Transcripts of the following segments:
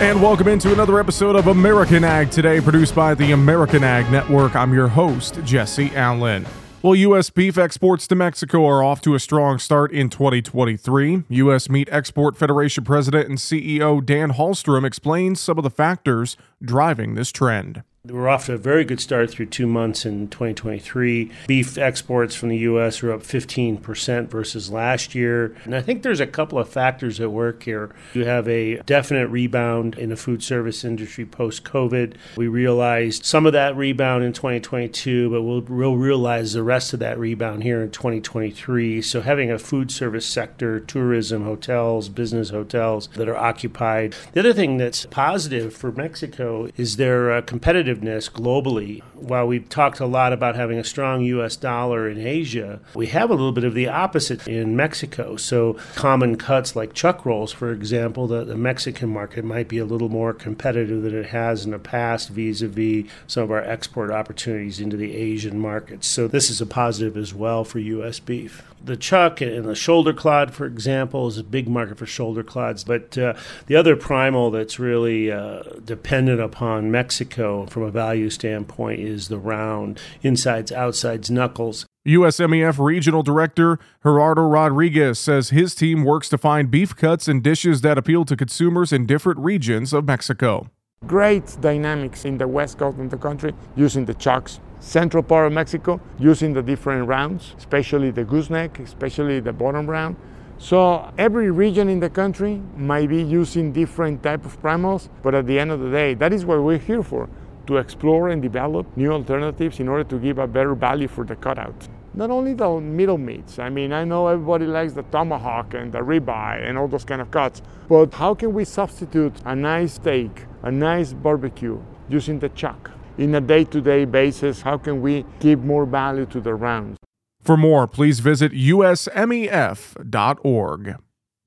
And welcome into another episode of American Ag Today, produced by the American Ag Network. I'm your host, Jesse Allen. Well, U.S. beef exports to Mexico are off to a strong start in 2023. U.S. Meat Export Federation President and CEO Dan Halstrom explains some of the factors driving this trend. We're off to a very good start through two months in 2023. Beef exports from the U.S. are up 15% versus last year. And I think there's a couple of factors at work here. You have a definite rebound in the food service industry post COVID. We realized some of that rebound in 2022, but we'll, we'll realize the rest of that rebound here in 2023. So having a food service sector, tourism, hotels, business hotels that are occupied. The other thing that's positive for Mexico is their uh, competitive competitiveness globally. While we've talked a lot about having a strong U.S. dollar in Asia, we have a little bit of the opposite in Mexico. So, common cuts like chuck rolls, for example, the, the Mexican market might be a little more competitive than it has in the past vis a vis some of our export opportunities into the Asian markets. So, this is a positive as well for U.S. beef the chuck and the shoulder clod, for example, is a big market for shoulder clods. But uh, the other primal that's really uh, dependent upon Mexico from a value standpoint is the round, insides, outsides, knuckles. USMEF Regional Director Gerardo Rodriguez says his team works to find beef cuts and dishes that appeal to consumers in different regions of Mexico. Great dynamics in the west coast of the country using the chucks central part of Mexico using the different rounds, especially the gooseneck, especially the bottom round. So every region in the country might be using different type of primals, but at the end of the day, that is what we're here for, to explore and develop new alternatives in order to give a better value for the cutout. Not only the middle meats, I mean, I know everybody likes the tomahawk and the ribeye and all those kind of cuts, but how can we substitute a nice steak, a nice barbecue using the chuck? in a day to day basis, how can we give more value to the rounds? For more, please visit usmef.org.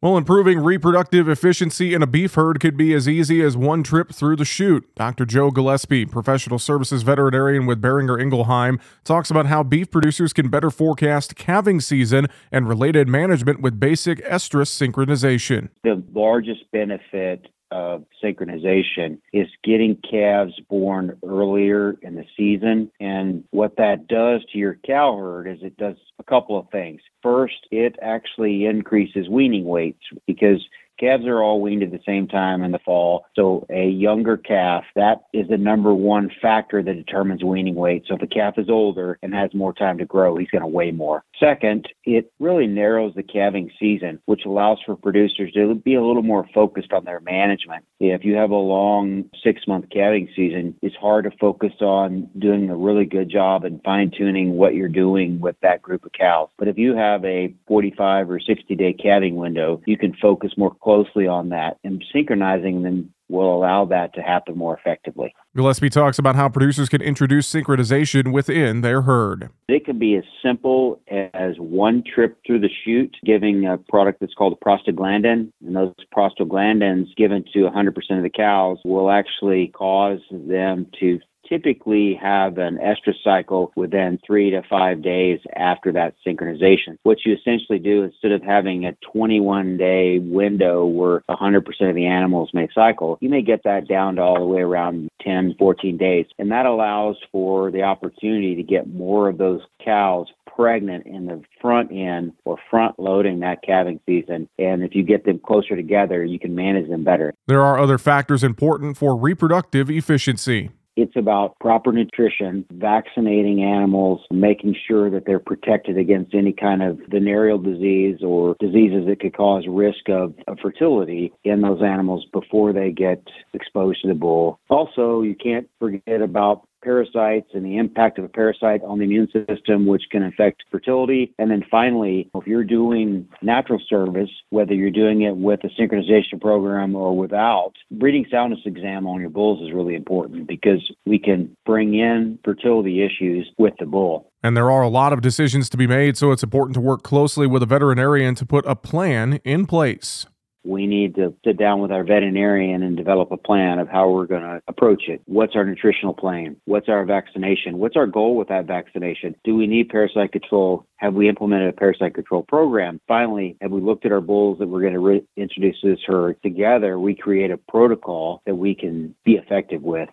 Well, improving reproductive efficiency in a beef herd could be as easy as one trip through the chute. Dr. Joe Gillespie, professional services veterinarian with Boehringer Ingelheim, talks about how beef producers can better forecast calving season and related management with basic estrus synchronization. The largest benefit of synchronization is getting calves born earlier in the season. And what that does to your cow herd is it does a couple of things. First, it actually increases weaning weights because Calves are all weaned at the same time in the fall. So a younger calf, that is the number one factor that determines weaning weight. So if a calf is older and has more time to grow, he's going to weigh more. Second, it really narrows the calving season, which allows for producers to be a little more focused on their management. If you have a long six month calving season, it's hard to focus on doing a really good job and fine tuning what you're doing with that group of cows. But if you have a 45 or 60 day calving window, you can focus more closely on that and synchronizing them will allow that to happen more effectively. Gillespie talks about how producers can introduce synchronization within their herd. It can be as simple as one trip through the chute, giving a product that's called a prostaglandin. And those prostaglandins given to 100% of the cows will actually cause them to typically have an estrus cycle within three to five days after that synchronization. What you essentially do, instead of having a 21 day window where 100% of the animals may cycle, you may get that down to all the way around 10, 14 days. And that allows for the opportunity to get more of those cows pregnant in the front end or front loading that calving season. And if you get them closer together, you can manage them better. There are other factors important for reproductive efficiency. It's about proper nutrition, vaccinating animals, making sure that they're protected against any kind of venereal disease or diseases that could cause risk of, of fertility in those animals before they get exposed to the bull. Also, you can't forget about parasites and the impact of a parasite on the immune system, which can affect fertility. And then finally, if you're doing natural service, whether you're doing it with a synchronization program or without, breeding soundness exam on your bulls is really important because we can bring in fertility issues with the bull. And there are a lot of decisions to be made, so it's important to work closely with a veterinarian to put a plan in place. We need to sit down with our veterinarian and develop a plan of how we're going to approach it. What's our nutritional plan? What's our vaccination? What's our goal with that vaccination? Do we need parasite control? Have we implemented a parasite control program? Finally, have we looked at our bulls that we're going to re- introduce this herd? Together, we create a protocol that we can be effective with.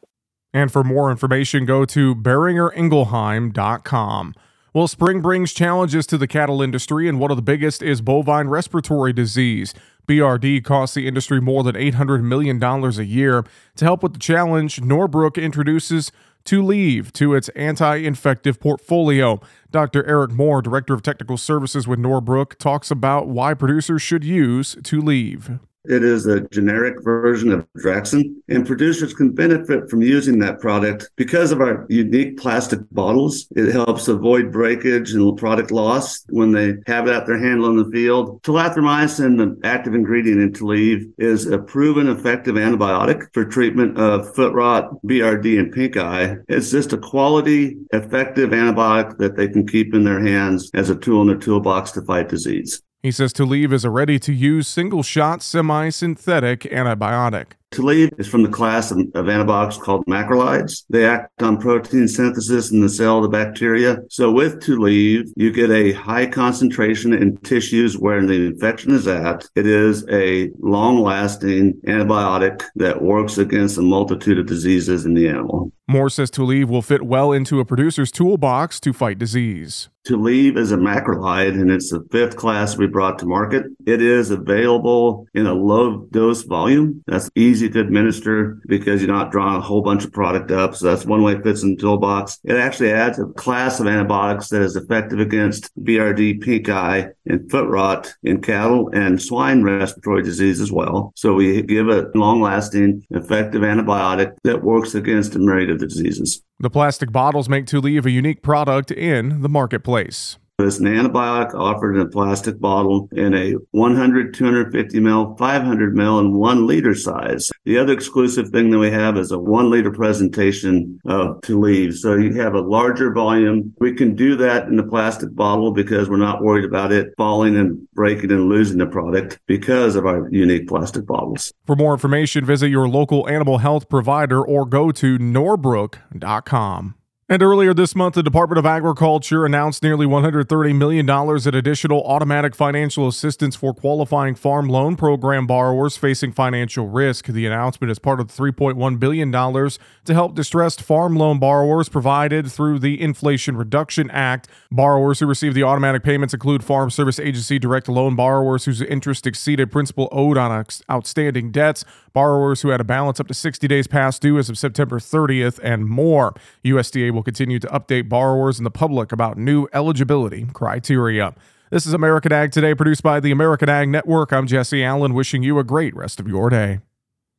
And for more information, go to BoehringerIngelheim.com. Well, spring brings challenges to the cattle industry, and one of the biggest is bovine respiratory disease. BRD costs the industry more than $800 million a year. To help with the challenge, Norbrook introduces Tuliv to its anti infective portfolio. Dr. Eric Moore, Director of Technical Services with Norbrook, talks about why producers should use Tuliv. It is a generic version of Draxxin, and producers can benefit from using that product because of our unique plastic bottles. It helps avoid breakage and product loss when they have it at their handle in the field. Tulathromycin, the active ingredient in Tuliv, is a proven effective antibiotic for treatment of foot rot, BRD, and pink eye. It's just a quality, effective antibiotic that they can keep in their hands as a tool in their toolbox to fight disease. He says Tuliv is a ready to use single shot semi synthetic antibiotic. Tuliv is from the class of, of, antibiotics called macrolides. They act on protein synthesis in the cell of the bacteria. So with Tuliv, you get a high concentration in tissues where the infection is at. It is a long-lasting antibiotic that works against a multitude of diseases in the animal. Moore says Tuliv will fit well into a producer's toolbox to fight disease. Tuliv is a macrolide and it's the fifth class we brought to market. It is available in a low dose volume. That's easy to administer because you're not drawing a whole bunch of product up. So that's one way it fits in the toolbox. It actually adds a class of antibiotics that is effective against BRD, pink eye, and foot rot in cattle and swine respiratory disease as well. So we give a long lasting, effective antibiotic that works against a myriad of the diseases. The plastic bottles make Tuliv a unique product in the marketplace. It's an antibiotic offered in a plastic bottle in a 100, 250 ml, 500 ml, and one liter size. The other exclusive thing that we have is a one liter presentation uh, of Tuliv. So you have a larger volume. We can do that in the plastic bottle because we're not worried about it falling and breaking and losing the product because of our unique plastic bottles. For more information, visit your local animal health provider or go to norbrook.com. And earlier this month, the Department of Agriculture announced nearly $130 million in additional automatic financial assistance for qualifying farm loan program borrowers facing financial risk. The announcement is part of the $3.1 billion to help distressed farm loan borrowers provided through the Inflation Reduction Act. Borrowers who receive the automatic payments include Farm Service Agency direct loan borrowers whose interest exceeded principal owed on outstanding debts, borrowers who had a balance up to 60 days past due as of September 30th, and more. USDA will continue to update borrowers and the public about new eligibility criteria. This is American Ag Today, produced by the American Ag Network. I'm Jesse Allen, wishing you a great rest of your day.